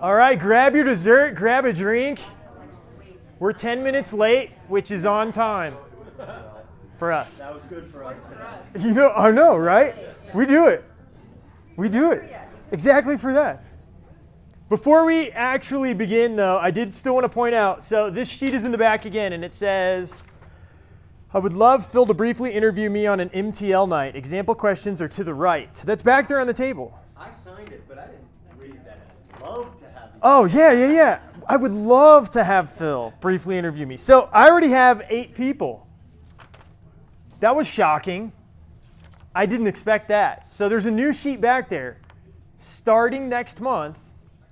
All right, grab your dessert, grab a drink. We're 10 minutes late, which is on time for us. That was good for us today. You know, I know, right? We do it. We do it. Exactly for that. Before we actually begin, though, I did still want to point out so this sheet is in the back again, and it says, I would love Phil to briefly interview me on an MTL night. Example questions are to the right. That's back there on the table. It, but I didn't read that. I'd love to have. Oh, yeah, yeah, yeah. I would love to have Phil briefly interview me. So I already have eight people. That was shocking. I didn't expect that. So there's a new sheet back there. Starting next month,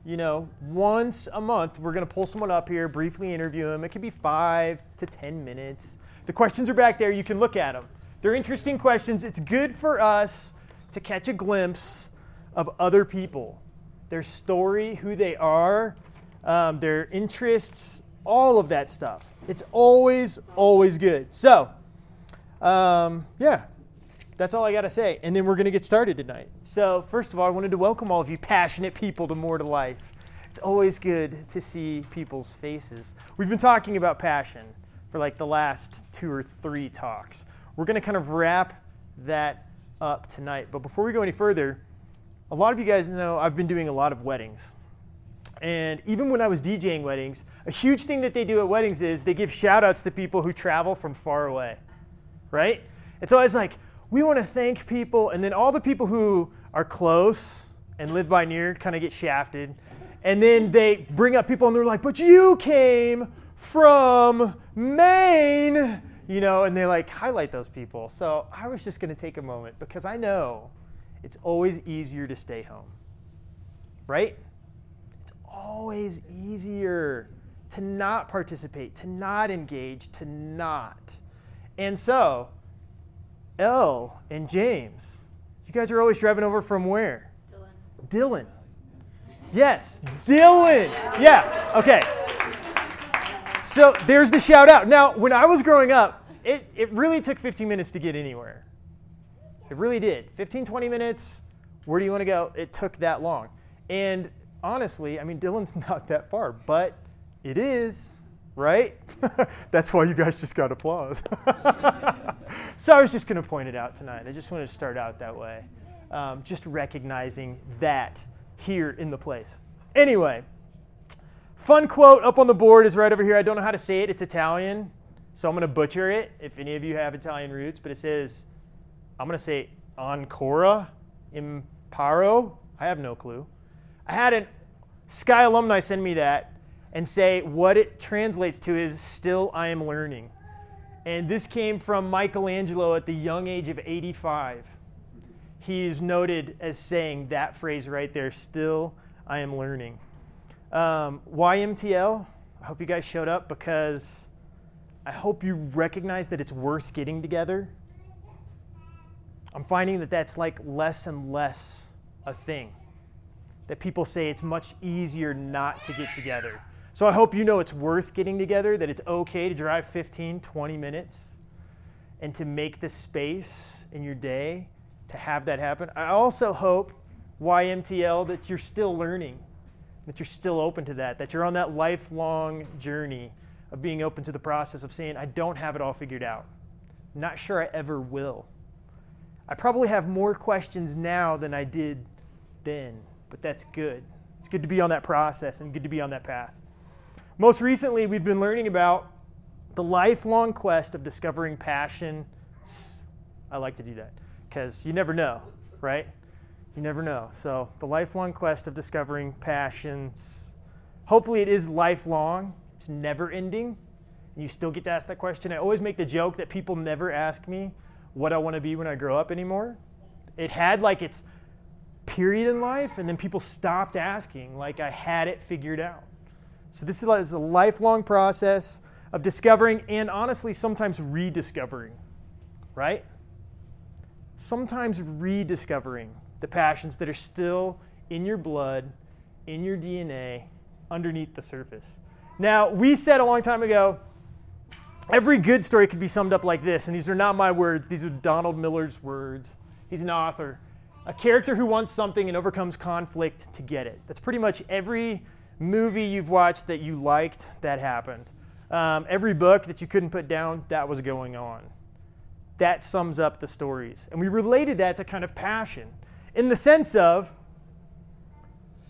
you know, once a month, we're going to pull someone up here, briefly interview them. It could be five to 10 minutes. The questions are back there. You can look at them. They're interesting questions. It's good for us to catch a glimpse of other people, their story, who they are, um, their interests, all of that stuff. It's always, always good. So, um, yeah, that's all I got to say. And then we're going to get started tonight. So, first of all, I wanted to welcome all of you passionate people to More to Life. It's always good to see people's faces. We've been talking about passion for like the last two or three talks. We're going to kind of wrap that up tonight. But before we go any further, a lot of you guys know I've been doing a lot of weddings. And even when I was DJing weddings, a huge thing that they do at weddings is they give shout outs to people who travel from far away, right? It's always like, we want to thank people, and then all the people who are close and live by near kind of get shafted. And then they bring up people and they're like, but you came from Maine, you know, and they like highlight those people. So I was just going to take a moment because I know it's always easier to stay home, right? It's always easier to not participate, to not engage, to not. And so, Elle and James, you guys are always driving over from where? Dillon. Dillon. Yes, Dillon. Yeah, okay. So there's the shout out. Now, when I was growing up, it, it really took 15 minutes to get anywhere. It really did. 15, 20 minutes. Where do you want to go? It took that long. And honestly, I mean, Dillon's not that far, but it is, right? That's why you guys just got applause. so I was just going to point it out tonight. I just wanted to start out that way. Um, just recognizing that here in the place. Anyway, fun quote up on the board is right over here. I don't know how to say it, it's Italian, so I'm going to butcher it if any of you have Italian roots, but it says, I'm going to say ancora imparo. I have no clue. I had a Sky alumni send me that and say what it translates to is still I am learning. And this came from Michelangelo at the young age of 85 he's noted as saying that phrase right there still i am learning um, ymtl i hope you guys showed up because i hope you recognize that it's worth getting together i'm finding that that's like less and less a thing that people say it's much easier not to get together so i hope you know it's worth getting together that it's okay to drive 15 20 minutes and to make the space in your day to have that happen. I also hope, YMTL, that you're still learning, that you're still open to that, that you're on that lifelong journey of being open to the process of saying, I don't have it all figured out. Not sure I ever will. I probably have more questions now than I did then, but that's good. It's good to be on that process and good to be on that path. Most recently, we've been learning about the lifelong quest of discovering passion. I like to do that because you never know, right? You never know. So, the lifelong quest of discovering passions. Hopefully, it is lifelong, it's never ending. And you still get to ask that question. I always make the joke that people never ask me what I want to be when I grow up anymore. It had like its period in life, and then people stopped asking, like I had it figured out. So, this is a lifelong process of discovering and honestly sometimes rediscovering, right? sometimes rediscovering the passions that are still in your blood, in your DNA, underneath the surface. Now, we said a long time ago, every good story could be summed up like this, and these are not my words, these are Donald Miller's words. He's an author. a character who wants something and overcomes conflict to get it. That's pretty much every movie you've watched that you liked that happened. Um, every book that you couldn't put down, that was going on. That sums up the stories. And we related that to kind of passion in the sense of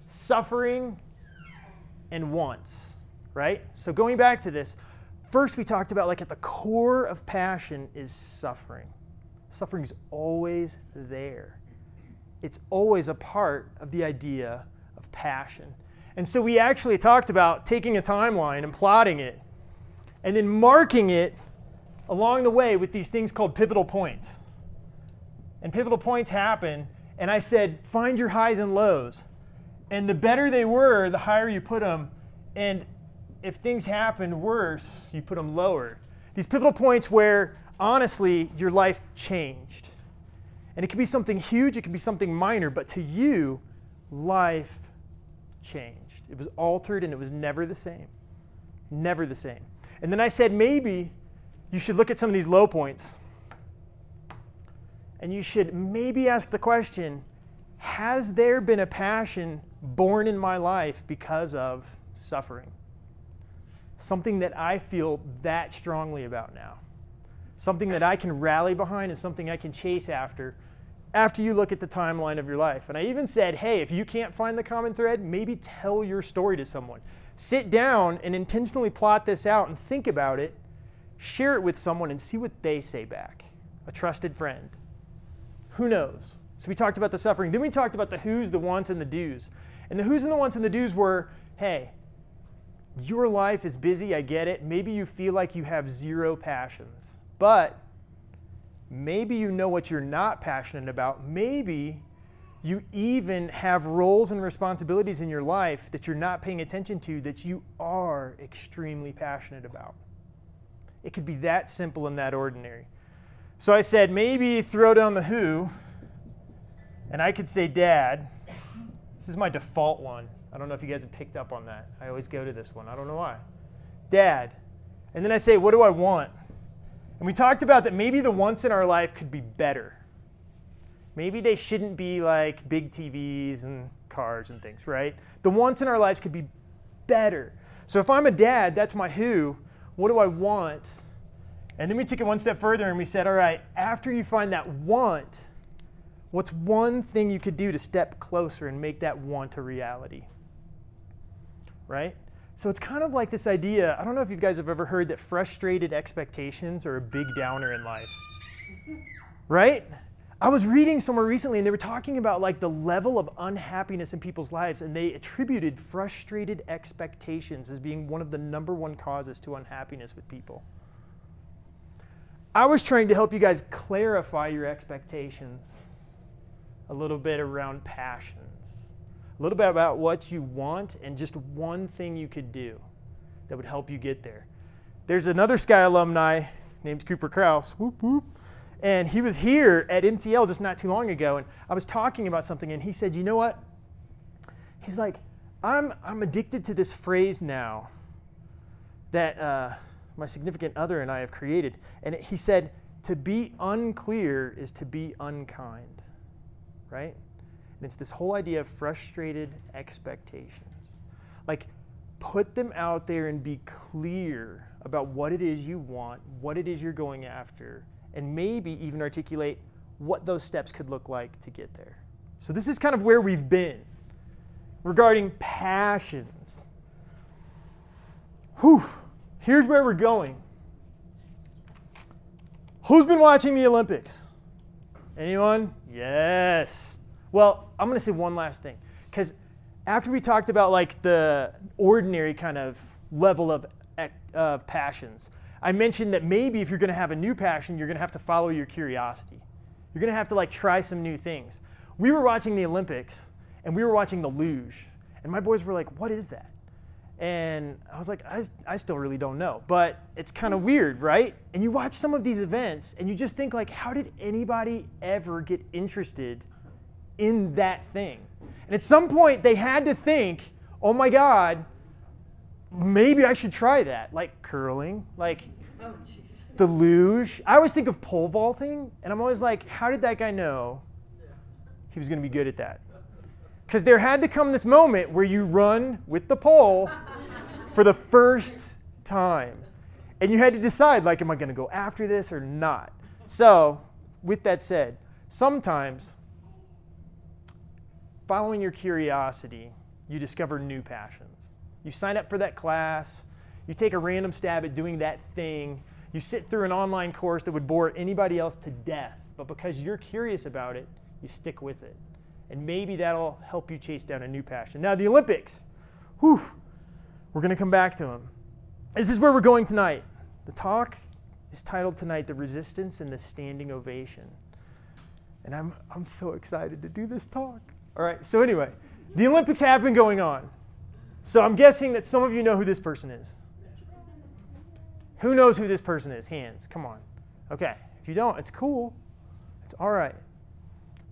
suffering and wants, right? So going back to this, first we talked about like at the core of passion is suffering. Suffering is always there. It's always a part of the idea of passion. And so we actually talked about taking a timeline and plotting it and then marking it along the way with these things called pivotal points. And pivotal points happen, and I said, find your highs and lows. And the better they were, the higher you put them. And if things happened worse, you put them lower. These pivotal points where, honestly, your life changed. And it could be something huge, it could be something minor, but to you, life changed. It was altered and it was never the same. Never the same. And then I said, maybe you should look at some of these low points. And you should maybe ask the question Has there been a passion born in my life because of suffering? Something that I feel that strongly about now. Something that I can rally behind and something I can chase after after you look at the timeline of your life. And I even said, hey, if you can't find the common thread, maybe tell your story to someone. Sit down and intentionally plot this out and think about it share it with someone and see what they say back. A trusted friend. Who knows? So we talked about the suffering. Then we talked about the who's, the wants, and the do's. And the who's and the wants and the do's were hey, your life is busy, I get it. Maybe you feel like you have zero passions. But maybe you know what you're not passionate about. Maybe you even have roles and responsibilities in your life that you're not paying attention to that you are extremely passionate about. It could be that simple and that ordinary. So I said, maybe throw down the who, and I could say dad. This is my default one. I don't know if you guys have picked up on that. I always go to this one. I don't know why. Dad. And then I say, what do I want? And we talked about that maybe the wants in our life could be better. Maybe they shouldn't be like big TVs and cars and things, right? The wants in our lives could be better. So if I'm a dad, that's my who. What do I want? And then we took it one step further and we said, all right, after you find that want, what's one thing you could do to step closer and make that want a reality? Right? So it's kind of like this idea I don't know if you guys have ever heard that frustrated expectations are a big downer in life. Right? I was reading somewhere recently and they were talking about like the level of unhappiness in people's lives and they attributed frustrated expectations as being one of the number one causes to unhappiness with people. I was trying to help you guys clarify your expectations a little bit around passions, a little bit about what you want and just one thing you could do that would help you get there. There's another Sky alumni named Cooper Kraus. Whoop, whoop and he was here at MTL just not too long ago, and I was talking about something, and he said, You know what? He's like, I'm, I'm addicted to this phrase now that uh, my significant other and I have created. And he said, To be unclear is to be unkind, right? And it's this whole idea of frustrated expectations. Like, put them out there and be clear about what it is you want, what it is you're going after, and maybe even articulate what those steps could look like to get there. So, this is kind of where we've been regarding passions. Whew, here's where we're going. Who's been watching the Olympics? Anyone? Yes. Well, I'm going to say one last thing because after we talked about like the ordinary kind of level of, of passions, I mentioned that maybe if you're going to have a new passion, you're going to have to follow your curiosity. You're going to have to like try some new things. We were watching the Olympics and we were watching the luge, and my boys were like, "What is that?" And I was like, I, I still really don't know, but it's kind of weird, right? And you watch some of these events and you just think like, how did anybody ever get interested in that thing? And at some point they had to think, oh my God, maybe I should try that, like curling, like oh, the luge. I always think of pole vaulting, and I'm always like, how did that guy know he was going to be good at that. Because there had to come this moment where you run with the pole for the first time. And you had to decide, like, am I going to go after this or not? So, with that said, sometimes following your curiosity, you discover new passions. You sign up for that class, you take a random stab at doing that thing, you sit through an online course that would bore anybody else to death, but because you're curious about it, you stick with it. And maybe that'll help you chase down a new passion. Now, the Olympics, whew, we're going to come back to them. This is where we're going tonight. The talk is titled tonight The Resistance and the Standing Ovation. And I'm, I'm so excited to do this talk. All right, so anyway, the Olympics have been going on. So I'm guessing that some of you know who this person is. Who knows who this person is? Hands, come on. Okay, if you don't, it's cool. It's all right.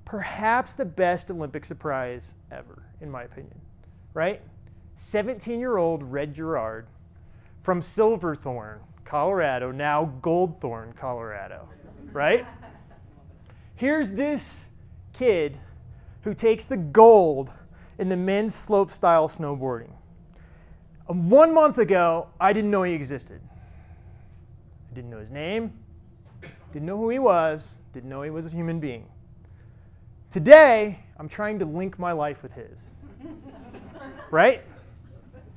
Perhaps the best Olympic surprise ever, in my opinion, right? 17 year old Red Gerard from Silverthorne, Colorado, now Goldthorne, Colorado, right? Here's this kid who takes the gold in the men's slope style snowboarding. Um, one month ago, I didn't know he existed. I didn't know his name, didn't know who he was, didn't know he was a human being. Today, I'm trying to link my life with his. right?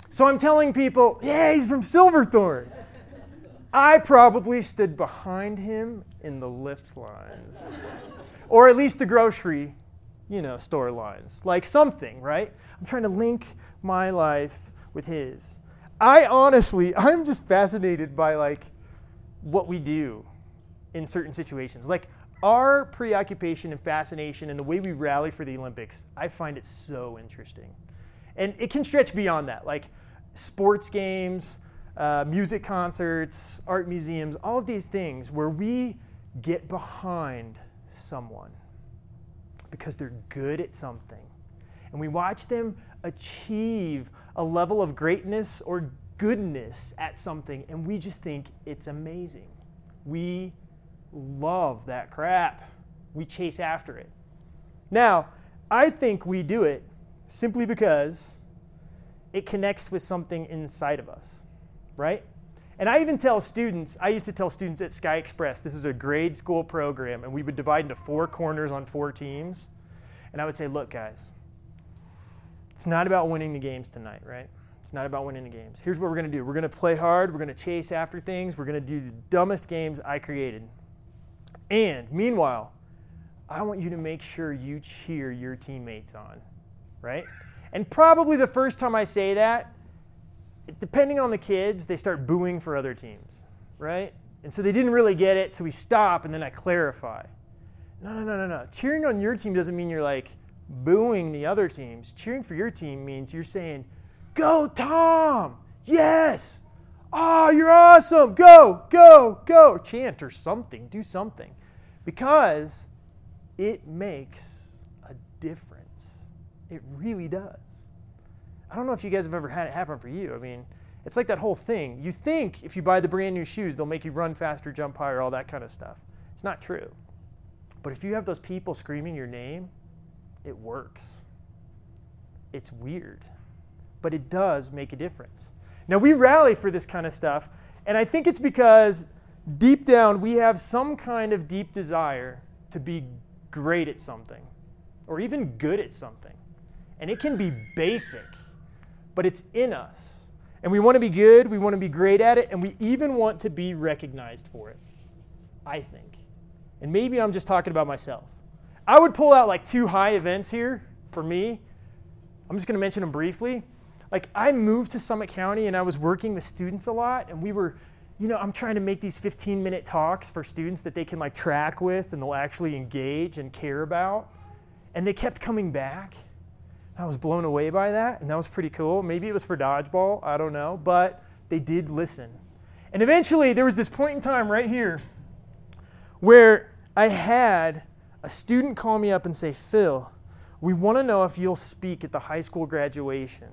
So I'm telling people, yeah, he's from Silverthorne. I probably stood behind him in the lift lines, or at least the grocery, you know, storylines, like something, right? I'm trying to link my life with his. I honestly, I'm just fascinated by like what we do in certain situations. Like our preoccupation and fascination and the way we rally for the Olympics, I find it so interesting. And it can stretch beyond that, like sports games, uh, music concerts, art museums, all of these things where we get behind someone because they're good at something. And we watch them achieve a level of greatness or goodness at something, and we just think it's amazing. We love that crap. We chase after it. Now, I think we do it simply because it connects with something inside of us, right? And I even tell students, I used to tell students at Sky Express, this is a grade school program, and we would divide into four corners on four teams. And I would say, look, guys, it's not about winning the games tonight, right? It's not about winning the games. Here's what we're going to do we're going to play hard, we're going to chase after things, we're going to do the dumbest games I created. And meanwhile, I want you to make sure you cheer your teammates on, right? And probably the first time I say that, depending on the kids, they start booing for other teams, right? And so they didn't really get it, so we stop and then I clarify. No, no, no, no, no. Cheering on your team doesn't mean you're like booing the other teams. Cheering for your team means you're saying, Go, Tom! Yes! Oh, you're awesome! Go, go, go! Chant or something. Do something because it makes a difference. It really does. I don't know if you guys have ever had it happen for you. I mean, it's like that whole thing. You think if you buy the brand new shoes, they'll make you run faster, jump higher, all that kind of stuff. It's not true. But if you have those people screaming your name, it works. It's weird, but it does make a difference. Now, we rally for this kind of stuff, and I think it's because deep down, we have some kind of deep desire to be great at something or even good at something. And it can be basic, but it's in us. And we want to be good, we want to be great at it, and we even want to be recognized for it, I think. And maybe I'm just talking about myself. I would pull out like two high events here for me. I'm just going to mention them briefly. Like, I moved to Summit County and I was working with students a lot, and we were you know, I'm trying to make these 15 minute talks for students that they can like track with and they'll actually engage and care about. And they kept coming back. I was blown away by that, and that was pretty cool. Maybe it was for dodgeball, I don't know, but they did listen. And eventually, there was this point in time right here where I had a student call me up and say, Phil, we want to know if you'll speak at the high school graduation.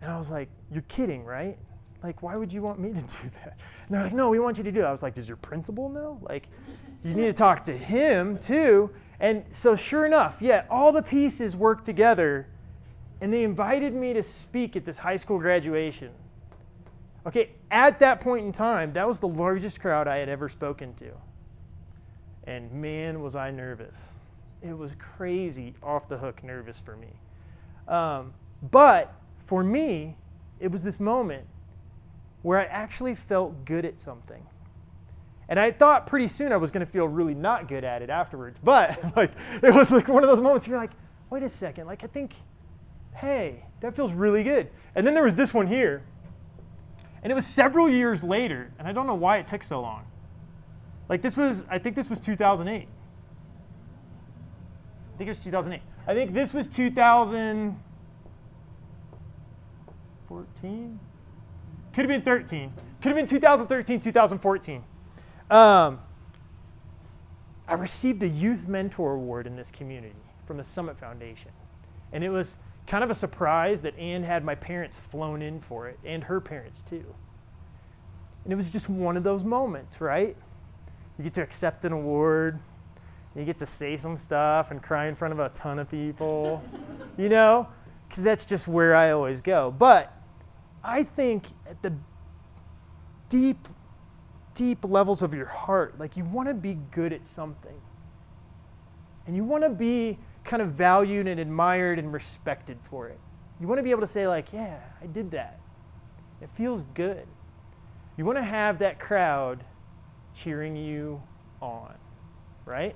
And I was like, You're kidding, right? Like, why would you want me to do that? And they're like, no, we want you to do it. I was like, does your principal know? Like, you need to talk to him too. And so, sure enough, yeah, all the pieces worked together, and they invited me to speak at this high school graduation. Okay, at that point in time, that was the largest crowd I had ever spoken to. And man, was I nervous. It was crazy, off the hook nervous for me. Um, but for me, it was this moment where I actually felt good at something. And I thought pretty soon I was going to feel really not good at it afterwards. But like it was like one of those moments where you're like, wait a second, like I think, hey, that feels really good. And then there was this one here. And it was several years later, and I don't know why it took so long. Like this was, I think this was 2008. I think it was 2008. I think this was 2014. Could have been 13. Could have been 2013, 2014. Um, I received a Youth Mentor Award in this community from the Summit Foundation. And it was kind of a surprise that Ann had my parents flown in for it, and her parents too. And it was just one of those moments, right? You get to accept an award, you get to say some stuff and cry in front of a ton of people, you know, because that's just where I always go. But I think at the deep deep levels of your heart. Like you want to be good at something. And you want to be kind of valued and admired and respected for it. You want to be able to say, like, yeah, I did that. It feels good. You want to have that crowd cheering you on, right?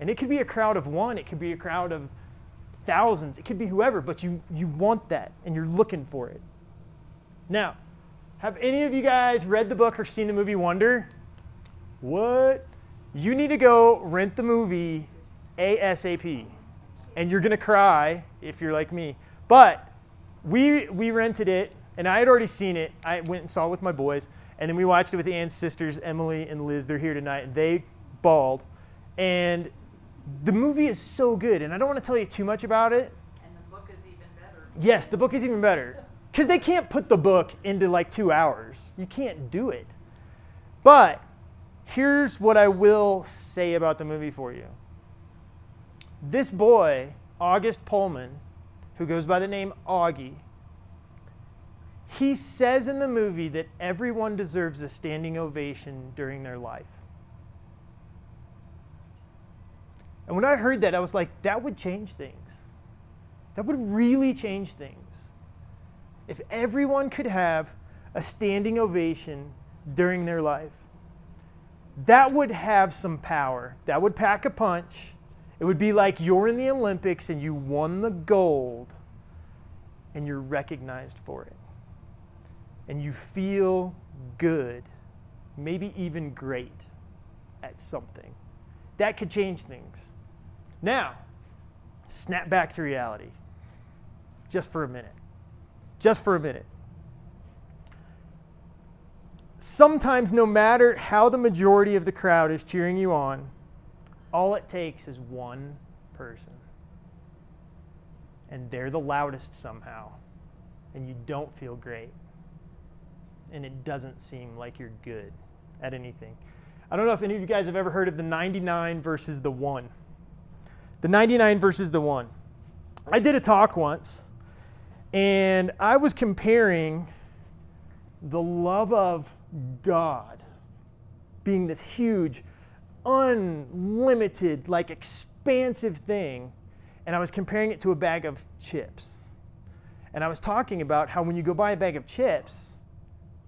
And it could be a crowd of one, it could be a crowd of thousands, it could be whoever, but you, you want that and you're looking for it. Now, have any of you guys read the book or seen the movie Wonder? What? You need to go rent the movie ASAP. And you're going to cry if you're like me. But we, we rented it, and I had already seen it. I went and saw it with my boys. And then we watched it with Ann's sisters, Emily and Liz. They're here tonight, and they bawled. And the movie is so good, and I don't want to tell you too much about it. And the book is even better. Yes, the book is even better because they can't put the book into like two hours. You can't do it. But here's what I will say about the movie for you. This boy, August Pullman, who goes by the name Augie, he says in the movie that everyone deserves a standing ovation during their life. And when I heard that, I was like, that would change things. That would really change things if everyone could have a standing ovation during their life, that would have some power. That would pack a punch. It would be like you're in the Olympics and you won the gold and you're recognized for it. And you feel good, maybe even great at something. That could change things. Now, snap back to reality just for a minute just for a minute. Sometimes, no matter how the majority of the crowd is cheering you on, all it takes is one person. And they're the loudest somehow. And you don't feel great. And it doesn't seem like you're good at anything. I don't know if any of you guys have ever heard of the 99 versus the 1. The 99 versus the 1. I did a talk once and I was comparing the love of God being this huge, unlimited, like expansive thing, and I was comparing it to a bag of chips. And I was talking about how when you go buy a bag of chips,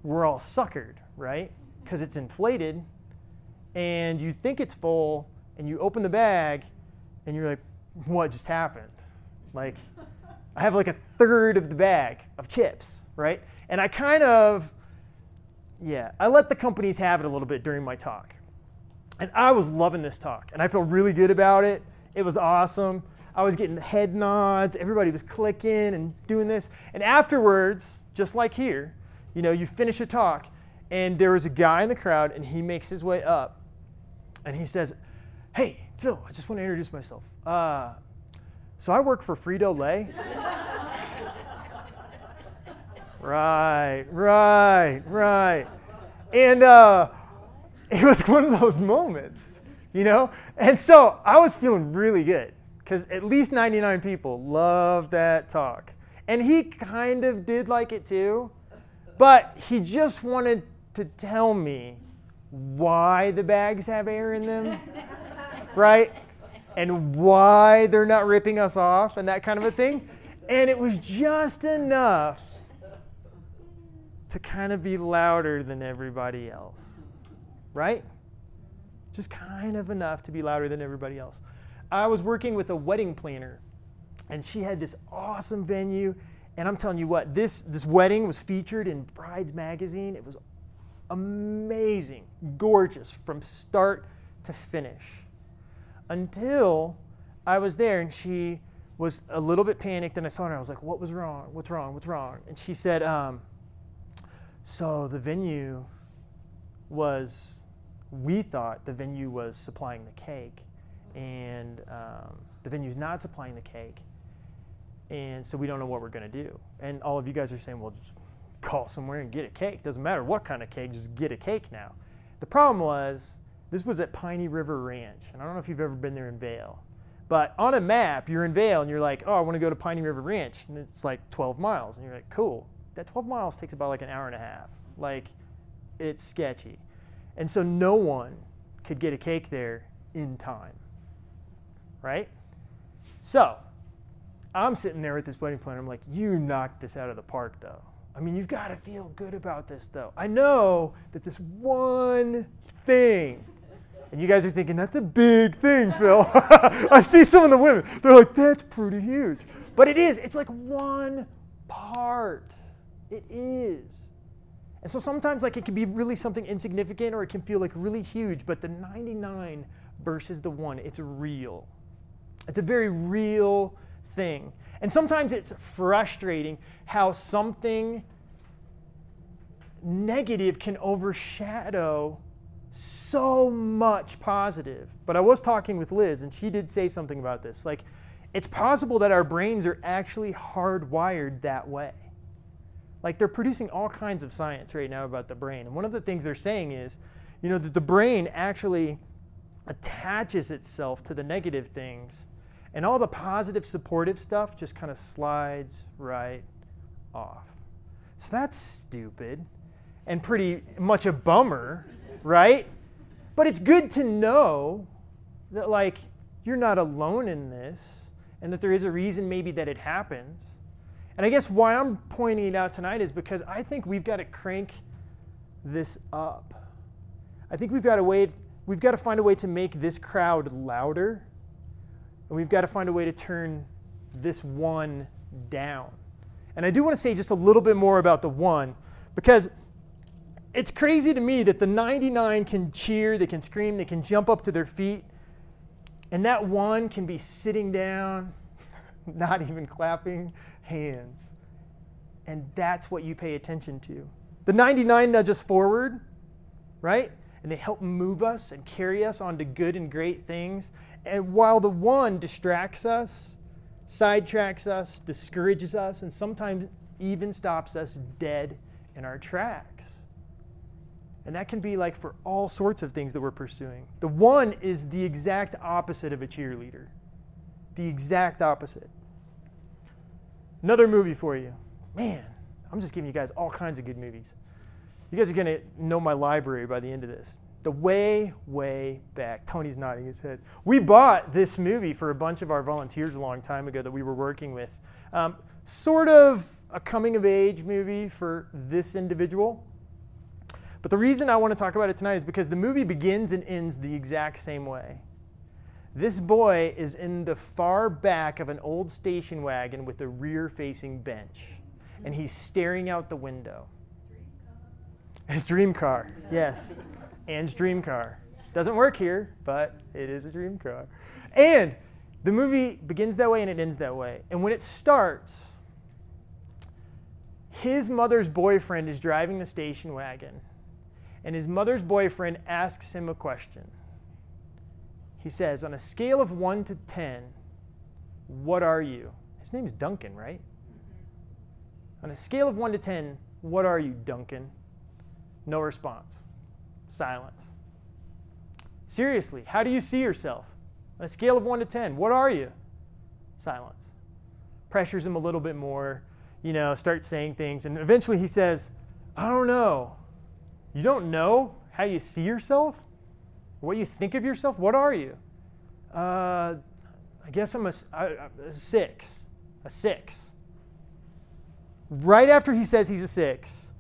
we're all suckered, right? Because it's inflated, and you think it's full, and you open the bag, and you're like, what just happened? Like, I have like a third of the bag of chips, right? And I kind of, yeah, I let the companies have it a little bit during my talk. And I was loving this talk, and I feel really good about it. It was awesome. I was getting head nods, everybody was clicking and doing this. And afterwards, just like here, you know, you finish a talk, and there was a guy in the crowd, and he makes his way up, and he says, Hey, Phil, I just want to introduce myself. Uh, so I work for Frito Lay. right, right, right. And uh, it was one of those moments, you know? And so I was feeling really good because at least 99 people loved that talk. And he kind of did like it too, but he just wanted to tell me why the bags have air in them, right? And why they're not ripping us off and that kind of a thing. And it was just enough to kind of be louder than everybody else, right? Just kind of enough to be louder than everybody else. I was working with a wedding planner, and she had this awesome venue. And I'm telling you what, this, this wedding was featured in Brides Magazine. It was amazing, gorgeous from start to finish. Until I was there and she was a little bit panicked, and I saw her. I was like, What was wrong? What's wrong? What's wrong? And she said, um, So the venue was, we thought the venue was supplying the cake, and um, the venue's not supplying the cake. And so we don't know what we're going to do. And all of you guys are saying, Well, just call somewhere and get a cake. Doesn't matter what kind of cake, just get a cake now. The problem was, this was at Piney River Ranch. And I don't know if you've ever been there in Vail. But on a map, you're in Vail and you're like, oh, I want to go to Piney River Ranch. And it's like 12 miles. And you're like, cool. That 12 miles takes about like an hour and a half. Like, it's sketchy. And so no one could get a cake there in time. Right? So I'm sitting there with this wedding planner. I'm like, you knocked this out of the park, though. I mean, you've got to feel good about this, though. I know that this one thing, and you guys are thinking, that's a big thing, Phil. I see some of the women. They're like, that's pretty huge. But it is. It's like one part. It is. And so sometimes, like, it can be really something insignificant or it can feel like really huge, but the 99 versus the one, it's real. It's a very real thing. And sometimes it's frustrating how something negative can overshadow so much positive. But I was talking with Liz, and she did say something about this. Like, it's possible that our brains are actually hardwired that way. Like, they're producing all kinds of science right now about the brain. And one of the things they're saying is, you know, that the brain actually attaches itself to the negative things and all the positive, supportive stuff just kind of slides right off. So that's stupid and pretty much a bummer, right? But it's good to know that, like, you're not alone in this and that there is a reason maybe that it happens. And I guess why I'm pointing it out tonight is because I think we've got to crank this up. I think we've got to wait, we've got to find a way to make this crowd louder and we've got to find a way to turn this one down. And I do want to say just a little bit more about the one because it's crazy to me that the 99 can cheer, they can scream, they can jump up to their feet, and that one can be sitting down, not even clapping hands. And that's what you pay attention to. The 99 nudge us forward, right? And they help move us and carry us onto good and great things. And while the one distracts us, sidetracks us, discourages us, and sometimes even stops us dead in our tracks. And that can be like for all sorts of things that we're pursuing. The one is the exact opposite of a cheerleader. The exact opposite. Another movie for you. Man, I'm just giving you guys all kinds of good movies. You guys are going to know my library by the end of this the way, way back. Tony's nodding his head. We bought this movie for a bunch of our volunteers a long time ago that we were working with. Um, sort of a coming of age movie for this individual. But the reason I want to talk about it tonight is because the movie begins and ends the exact same way. This boy is in the far back of an old station wagon with a rear facing bench, and he's staring out the window. Dream car, dream car yes. Ann's dream car. Doesn't work here, but it is a dream car. And the movie begins that way and it ends that way. And when it starts, his mother's boyfriend is driving the station wagon, and his mother's boyfriend asks him a question. He says, On a scale of 1 to 10, what are you? His name is Duncan, right? Mm-hmm. On a scale of 1 to 10, what are you, Duncan? No response. Silence. Seriously, how do you see yourself? On a scale of 1 to 10, what are you? Silence. Pressures him a little bit more, you know, starts saying things. And eventually he says, I don't know. You don't know how you see yourself? What you think of yourself? What are you? Uh, I guess I'm a, a, a six. A six. Right after he says he's a six,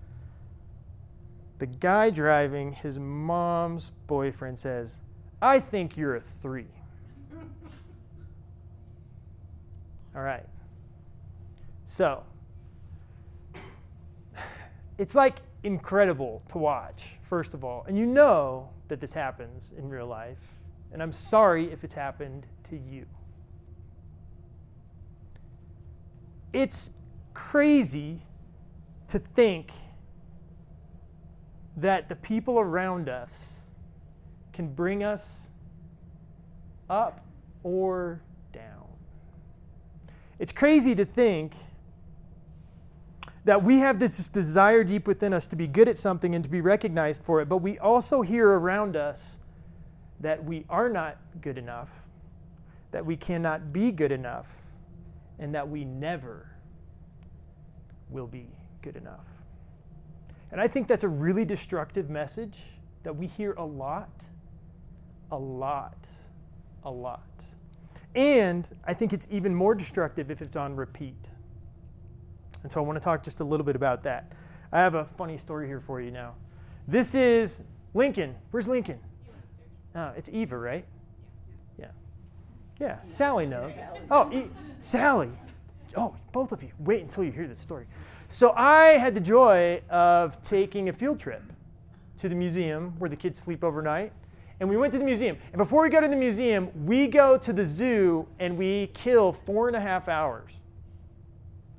the guy driving his mom's boyfriend says, I think you're a three. All right. So, it's like incredible to watch, first of all. And you know that this happens in real life. And I'm sorry if it's happened to you. It's crazy to think that the people around us can bring us up or down. It's crazy to think that we have this desire deep within us to be good at something and to be recognized for it, but we also hear around us that we are not good enough, that we cannot be good enough, and that we never will be good enough. And I think that's a really destructive message that we hear a lot, a lot, a lot. And I think it's even more destructive if it's on repeat. And so I want to talk just a little bit about that. I have a funny story here for you now. This is Lincoln. Where's Lincoln? Oh, it's Eva, right? Yeah. Yeah, Sally knows. Oh, e- Sally. Oh, both of you. Wait until you hear this story. So I had the joy of taking a field trip to the museum where the kids sleep overnight. And we went to the museum. And before we go to the museum, we go to the zoo and we kill four and a half hours.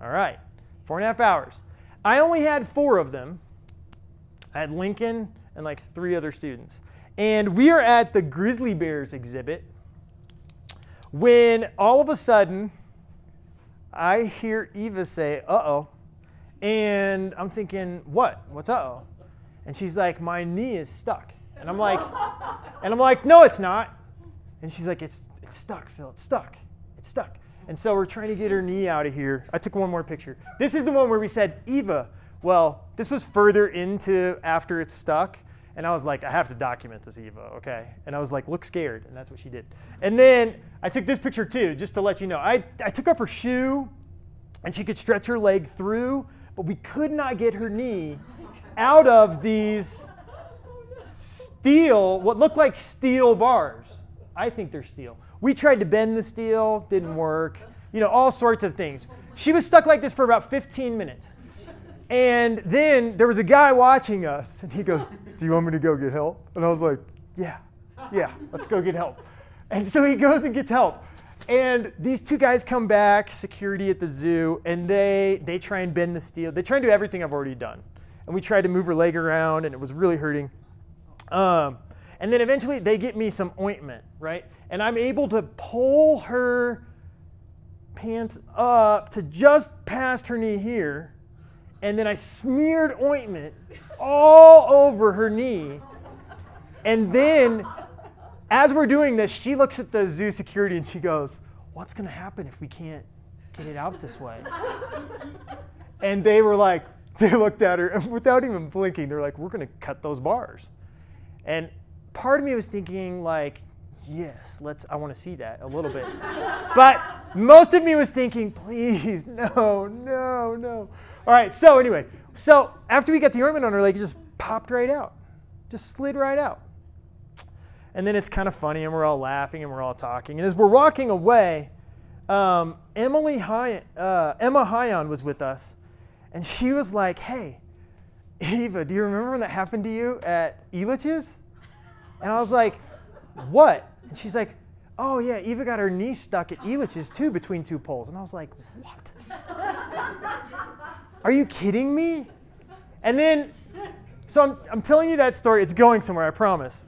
All right, four and a half hours. I only had four of them. I had Lincoln and like three other students. And we are at the grizzly bears exhibit when all of a sudden I hear Eva say, uh oh. And I'm thinking, what? What's uh oh? And she's like, my knee is stuck. And I'm like, and I'm like, no, it's not. And she's like, it's, it's stuck, Phil. It's stuck. It's stuck. And so we're trying to get her knee out of here. I took one more picture. This is the one where we said, Eva. Well, this was further into after it's stuck. And I was like, I have to document this, Eva, okay? And I was like, look scared. And that's what she did. And then I took this picture too, just to let you know. I, I took off her shoe and she could stretch her leg through, but we could not get her knee out of these steel, what looked like steel bars. I think they're steel. We tried to bend the steel, didn't work. You know, all sorts of things. She was stuck like this for about 15 minutes. And then there was a guy watching us, and he goes, Do you want me to go get help? And I was like, Yeah, yeah, let's go get help. And so he goes and gets help. And these two guys come back, security at the zoo, and they they try and bend the steel. They try and do everything I've already done. And we tried to move her leg around, and it was really hurting. Um, and then eventually they get me some ointment, right? And I'm able to pull her pants up to just past her knee here. And then I smeared ointment all over her knee. And then as we're doing this, she looks at the zoo security and she goes, What's going to happen if we can't get it out this way? And they were like, they looked at her and without even blinking, they're like, We're going to cut those bars. And part of me was thinking, like, yes, let's, I want to see that a little bit. but most of me was thinking, please, no, no, no. All right, so anyway, so after we got the ointment on her leg, it just popped right out, just slid right out. And then it's kind of funny, and we're all laughing and we're all talking. And as we're walking away, um, Emily Hy- uh, Emma Hyon was with us, and she was like, "Hey, Eva, do you remember when that happened to you at Elitch's?" And I was like, "What?" And she's like, "Oh yeah, Eva got her knee stuck at Elitch's too between two poles." And I was like, "What? Are you kidding me?" And then, so I'm, I'm telling you that story. It's going somewhere, I promise.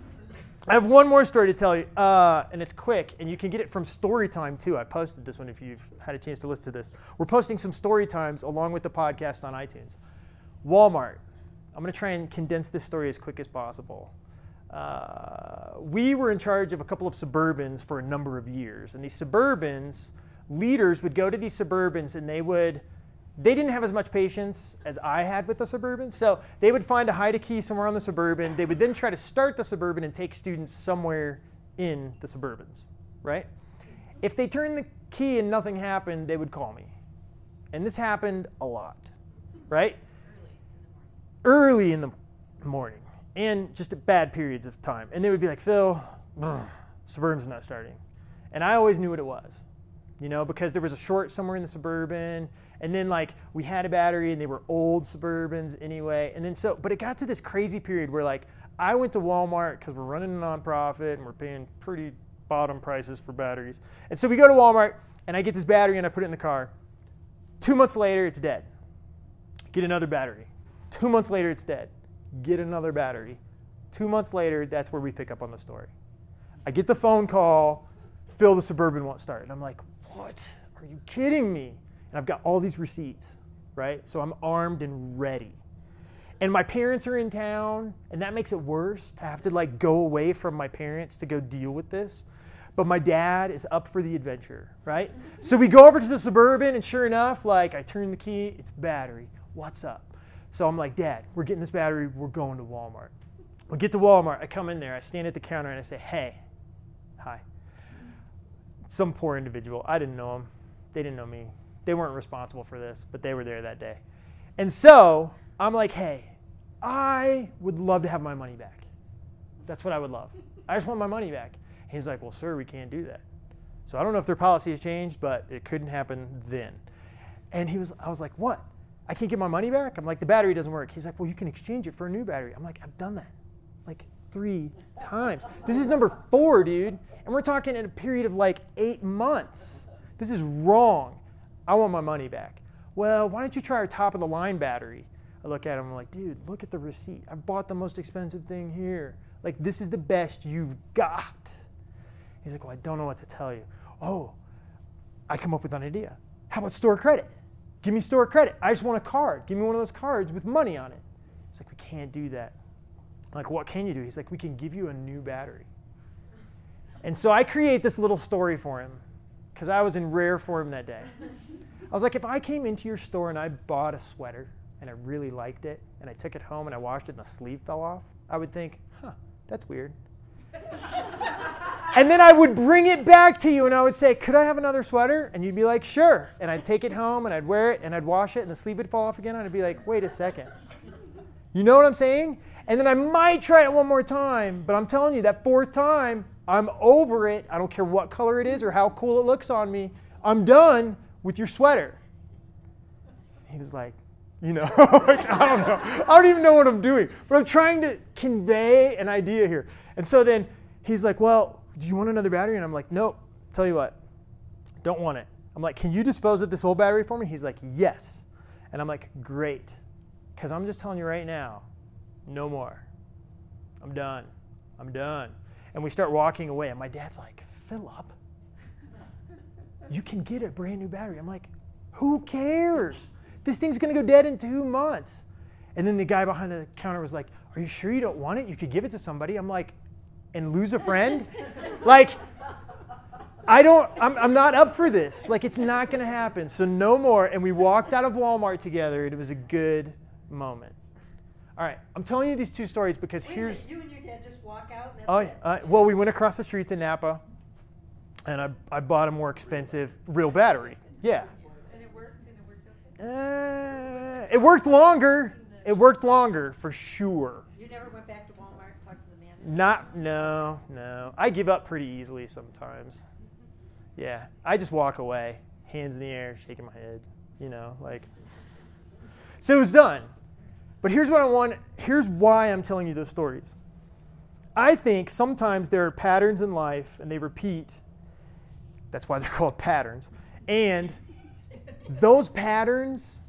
I have one more story to tell you, uh, and it's quick, and you can get it from Storytime too. I posted this one if you've had a chance to listen to this. We're posting some story times along with the podcast on iTunes. Walmart. I'm going to try and condense this story as quick as possible. Uh, we were in charge of a couple of Suburbans for a number of years. And these Suburbans, leaders would go to these Suburbans and they would, they didn't have as much patience as I had with the Suburban. So they would find a hide a key somewhere on the Suburban. They would then try to start the Suburban and take students somewhere in the Suburbans, right? If they turned the key and nothing happened, they would call me. And this happened a lot, right? Early in the morning and just at bad periods of time. And they would be like, Phil, Suburban's not starting. And I always knew what it was, you know, because there was a short somewhere in the Suburban. And then, like, we had a battery and they were old Suburbans anyway. And then, so, but it got to this crazy period where, like, I went to Walmart because we're running a nonprofit and we're paying pretty bottom prices for batteries. And so we go to Walmart and I get this battery and I put it in the car. Two months later, it's dead. Get another battery. Two months later, it's dead. Get another battery. Two months later, that's where we pick up on the story. I get the phone call, Phil, the Suburban won't start. And I'm like, what? Are you kidding me? And I've got all these receipts, right? So I'm armed and ready. And my parents are in town, and that makes it worse to have to like go away from my parents to go deal with this. But my dad is up for the adventure, right? So we go over to the suburban, and sure enough, like I turn the key, it's the battery. What's up? So I'm like, Dad, we're getting this battery, we're going to Walmart. We get to Walmart, I come in there, I stand at the counter, and I say, Hey, hi. Some poor individual, I didn't know him. they didn't know me. They weren't responsible for this, but they were there that day. And so I'm like, Hey, I would love to have my money back. That's what I would love. I just want my money back. He's like, Well, sir, we can't do that. So I don't know if their policy has changed, but it couldn't happen then. And he was, I was like, What? I can't get my money back? I'm like, The battery doesn't work. He's like, Well, you can exchange it for a new battery. I'm like, I've done that like three times. This is number four, dude. And we're talking in a period of like eight months. This is wrong. I want my money back. Well, why don't you try our top of the line battery? I look at him, I'm like, dude, look at the receipt. I've bought the most expensive thing here. Like, this is the best you've got. He's like, well, I don't know what to tell you. Oh, I come up with an idea. How about store credit? Give me store credit. I just want a card. Give me one of those cards with money on it. He's like, we can't do that. I'm like, what can you do? He's like, we can give you a new battery. And so I create this little story for him because I was in rare form that day. I was like, if I came into your store and I bought a sweater and I really liked it and I took it home and I washed it and the sleeve fell off, I would think, huh, that's weird. and then I would bring it back to you and I would say, could I have another sweater? And you'd be like, sure. And I'd take it home and I'd wear it and I'd wash it and the sleeve would fall off again. And I'd be like, wait a second. You know what I'm saying? And then I might try it one more time, but I'm telling you, that fourth time, I'm over it. I don't care what color it is or how cool it looks on me. I'm done with your sweater. He was like, you know, like, I don't know. I don't even know what I'm doing, but I'm trying to convey an idea here. And so then he's like, well, do you want another battery? And I'm like, nope. Tell you what, don't want it. I'm like, can you dispose of this old battery for me? He's like, yes. And I'm like, great. Because I'm just telling you right now, no more. I'm done. I'm done. And we start walking away, and my dad's like, Philip, you can get a brand new battery. I'm like, who cares? This thing's gonna go dead in two months. And then the guy behind the counter was like, Are you sure you don't want it? You could give it to somebody. I'm like, and lose a friend? like, I don't, I'm, I'm not up for this. Like, it's not gonna happen. So, no more. And we walked out of Walmart together. and It was a good moment. All right, I'm telling you these two stories because Wait here's. minute, You and your dad just walk out Oh, yeah, uh, well, we went across the street to Napa, and I, I bought a more expensive real battery. Yeah. And it worked and it worked okay? Uh, it worked longer. It worked longer for sure. You never went back to Walmart and talked to the man? Not, no, no. I give up pretty easily sometimes. Yeah, I just walk away, hands in the air, shaking my head, you know, like. So it was done. But here's what I want, here's why I'm telling you those stories. I think sometimes there are patterns in life and they repeat. That's why they're called patterns. And those patterns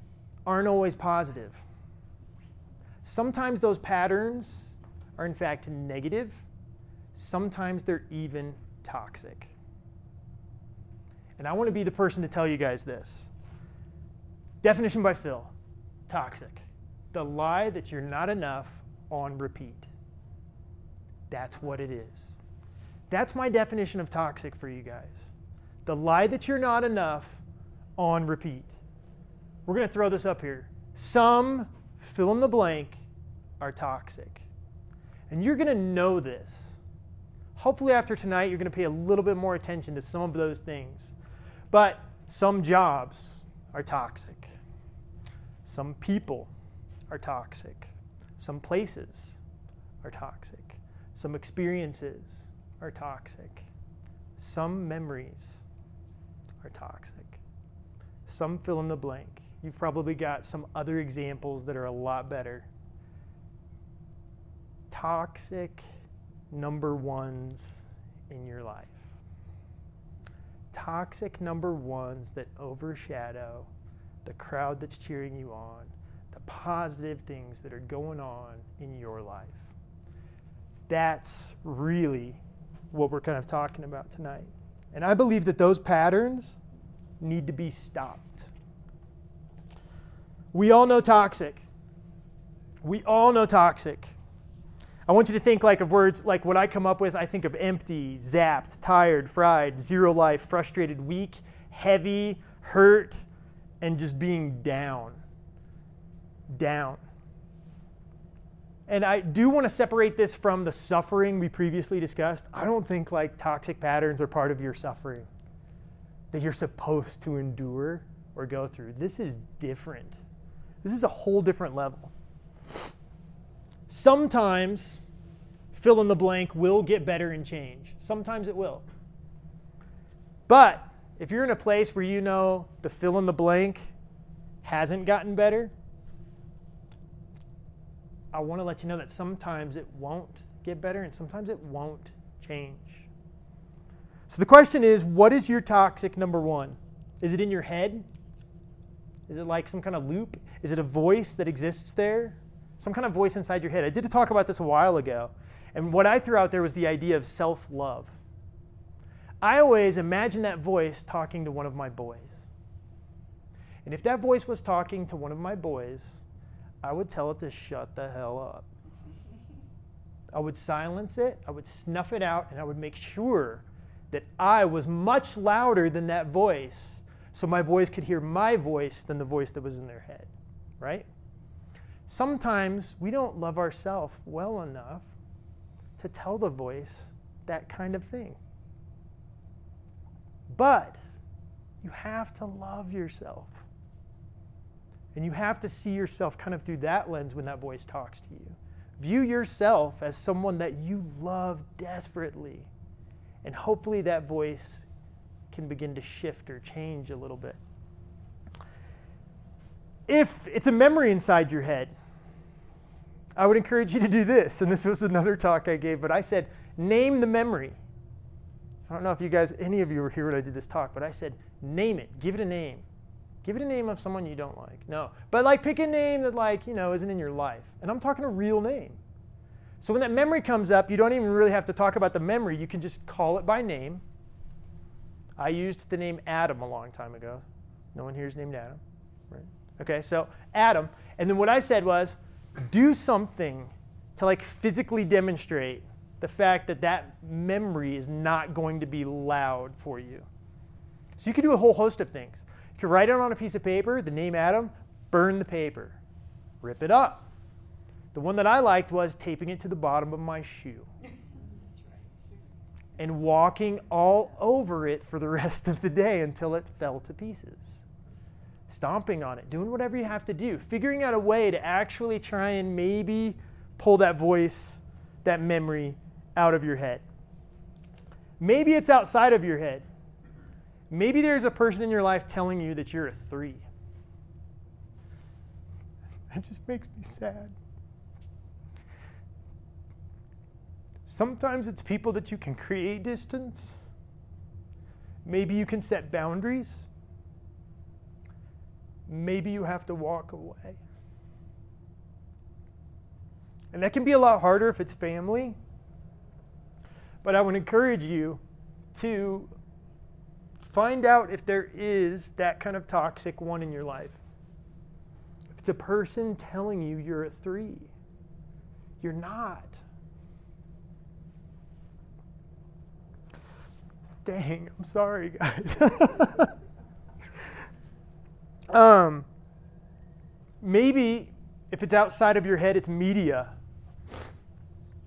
aren't always positive. Sometimes those patterns are, in fact, negative. Sometimes they're even toxic. And I want to be the person to tell you guys this. Definition by Phil toxic. The lie that you're not enough on repeat. That's what it is. That's my definition of toxic for you guys. The lie that you're not enough on repeat. We're going to throw this up here. Some fill in the blank are toxic. And you're going to know this. Hopefully, after tonight, you're going to pay a little bit more attention to some of those things. But some jobs are toxic. Some people are toxic. Some places are toxic. Some experiences are toxic. Some memories are toxic. Some fill in the blank. You've probably got some other examples that are a lot better. Toxic number ones in your life. Toxic number ones that overshadow the crowd that's cheering you on, the positive things that are going on in your life. That's really what we're kind of talking about tonight. And I believe that those patterns need to be stopped. We all know toxic. We all know toxic. I want you to think like of words like what I come up with. I think of empty, zapped, tired, fried, zero life, frustrated, weak, heavy, hurt, and just being down. Down. And I do want to separate this from the suffering we previously discussed. I don't think like toxic patterns are part of your suffering that you're supposed to endure or go through. This is different. This is a whole different level. Sometimes fill in the blank will get better and change. Sometimes it will. But if you're in a place where you know the fill in the blank hasn't gotten better, I want to let you know that sometimes it won't get better and sometimes it won't change. So the question is what is your toxic number one? Is it in your head? Is it like some kind of loop? Is it a voice that exists there? Some kind of voice inside your head. I did talk about this a while ago. And what I threw out there was the idea of self love. I always imagine that voice talking to one of my boys. And if that voice was talking to one of my boys, I would tell it to shut the hell up. I would silence it, I would snuff it out, and I would make sure that I was much louder than that voice so my boys could hear my voice than the voice that was in their head, right? Sometimes we don't love ourselves well enough to tell the voice that kind of thing. But you have to love yourself. And you have to see yourself kind of through that lens when that voice talks to you. View yourself as someone that you love desperately. And hopefully that voice can begin to shift or change a little bit. If it's a memory inside your head, I would encourage you to do this. And this was another talk I gave, but I said, name the memory. I don't know if you guys, any of you were here when I did this talk, but I said, name it, give it a name. Give it a name of someone you don't like. No. But like pick a name that like, you know, isn't in your life. And I'm talking a real name. So when that memory comes up, you don't even really have to talk about the memory. You can just call it by name. I used the name Adam a long time ago. No one here is named Adam. Right? Okay, so Adam. And then what I said was, do something to like physically demonstrate the fact that that memory is not going to be loud for you. So you can do a whole host of things. You can write it on a piece of paper, the name Adam, burn the paper, rip it up. The one that I liked was taping it to the bottom of my shoe and walking all over it for the rest of the day until it fell to pieces. Stomping on it, doing whatever you have to do, figuring out a way to actually try and maybe pull that voice, that memory out of your head. Maybe it's outside of your head. Maybe there's a person in your life telling you that you're a three. That just makes me sad. Sometimes it's people that you can create distance. Maybe you can set boundaries maybe you have to walk away. And that can be a lot harder if it's family. But I would encourage you to find out if there is that kind of toxic one in your life. If it's a person telling you you're a three, you're not. Dang, I'm sorry, guys. um, maybe if it's outside of your head, it's media.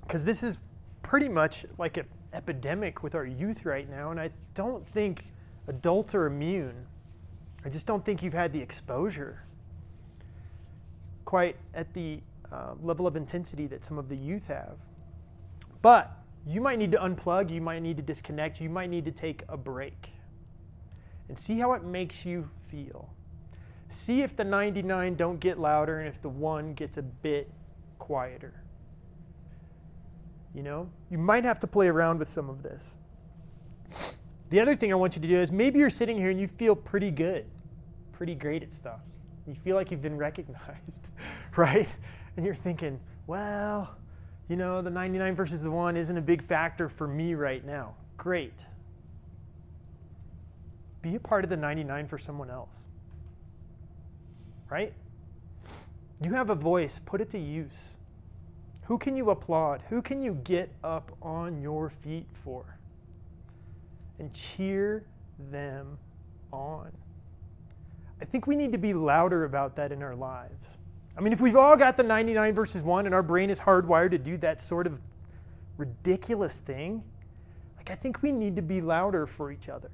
Because this is pretty much like an epidemic with our youth right now, and I don't think adults are immune. I just don't think you've had the exposure quite at the uh, level of intensity that some of the youth have. But you might need to unplug, you might need to disconnect, you might need to take a break and see how it makes you feel. See if the 99 don't get louder and if the 1 gets a bit quieter. You know, you might have to play around with some of this. The other thing I want you to do is maybe you're sitting here and you feel pretty good, pretty great at stuff. You feel like you've been recognized, right? And you're thinking, well, you know, the 99 versus the 1 isn't a big factor for me right now. Great. Be a part of the 99 for someone else. Right? You have a voice, put it to use. Who can you applaud? Who can you get up on your feet for? And cheer them on. I think we need to be louder about that in our lives. I mean, if we've all got the 99 versus 1 and our brain is hardwired to do that sort of ridiculous thing, like I think we need to be louder for each other.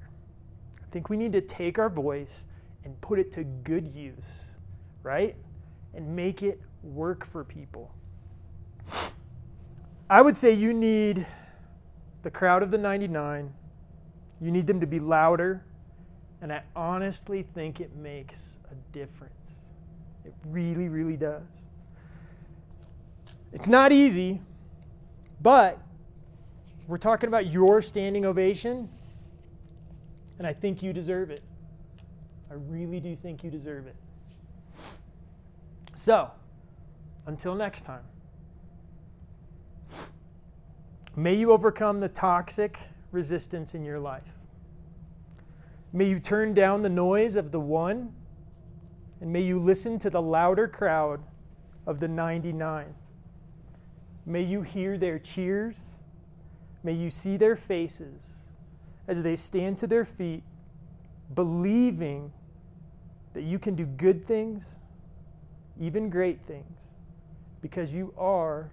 I think we need to take our voice and put it to good use, right? And make it work for people. I would say you need the crowd of the 99. You need them to be louder. And I honestly think it makes a difference. It really, really does. It's not easy, but we're talking about your standing ovation, and I think you deserve it. I really do think you deserve it. So, until next time, may you overcome the toxic resistance in your life. May you turn down the noise of the one and may you listen to the louder crowd of the 99. May you hear their cheers. May you see their faces as they stand to their feet, believing that you can do good things, even great things, because you are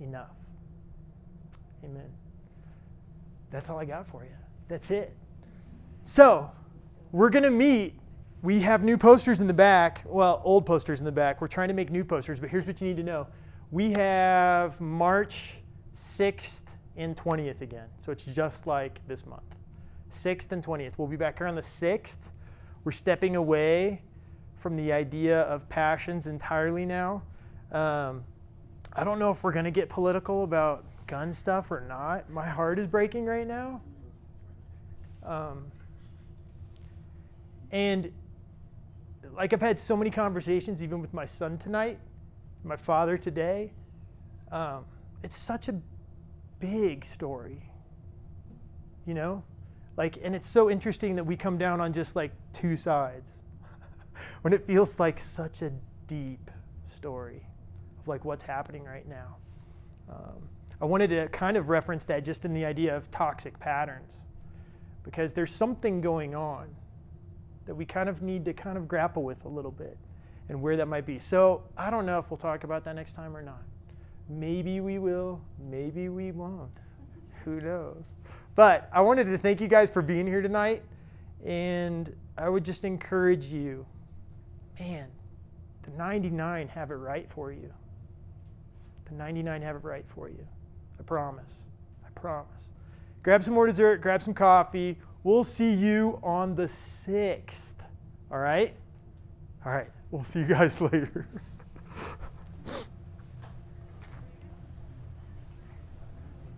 enough. Amen. That's all I got for you. That's it. So, we're going to meet we have new posters in the back. Well, old posters in the back. We're trying to make new posters, but here's what you need to know. We have March 6th and 20th again. So it's just like this month. 6th and 20th. We'll be back here on the 6th. We're stepping away from the idea of passions entirely now. Um, I don't know if we're going to get political about gun stuff or not. My heart is breaking right now. Um, and like I've had so many conversations, even with my son tonight, my father today. Um, it's such a big story, you know? Like, and it's so interesting that we come down on just like two sides when it feels like such a deep story of like what's happening right now. Um, I wanted to kind of reference that just in the idea of toxic patterns because there's something going on that we kind of need to kind of grapple with a little bit and where that might be. So I don't know if we'll talk about that next time or not. Maybe we will, maybe we won't. Who knows? But I wanted to thank you guys for being here tonight. And I would just encourage you man, the 99 have it right for you. The 99 have it right for you. I promise. I promise. Grab some more dessert, grab some coffee. We'll see you on the 6th. All right? All right. We'll see you guys later.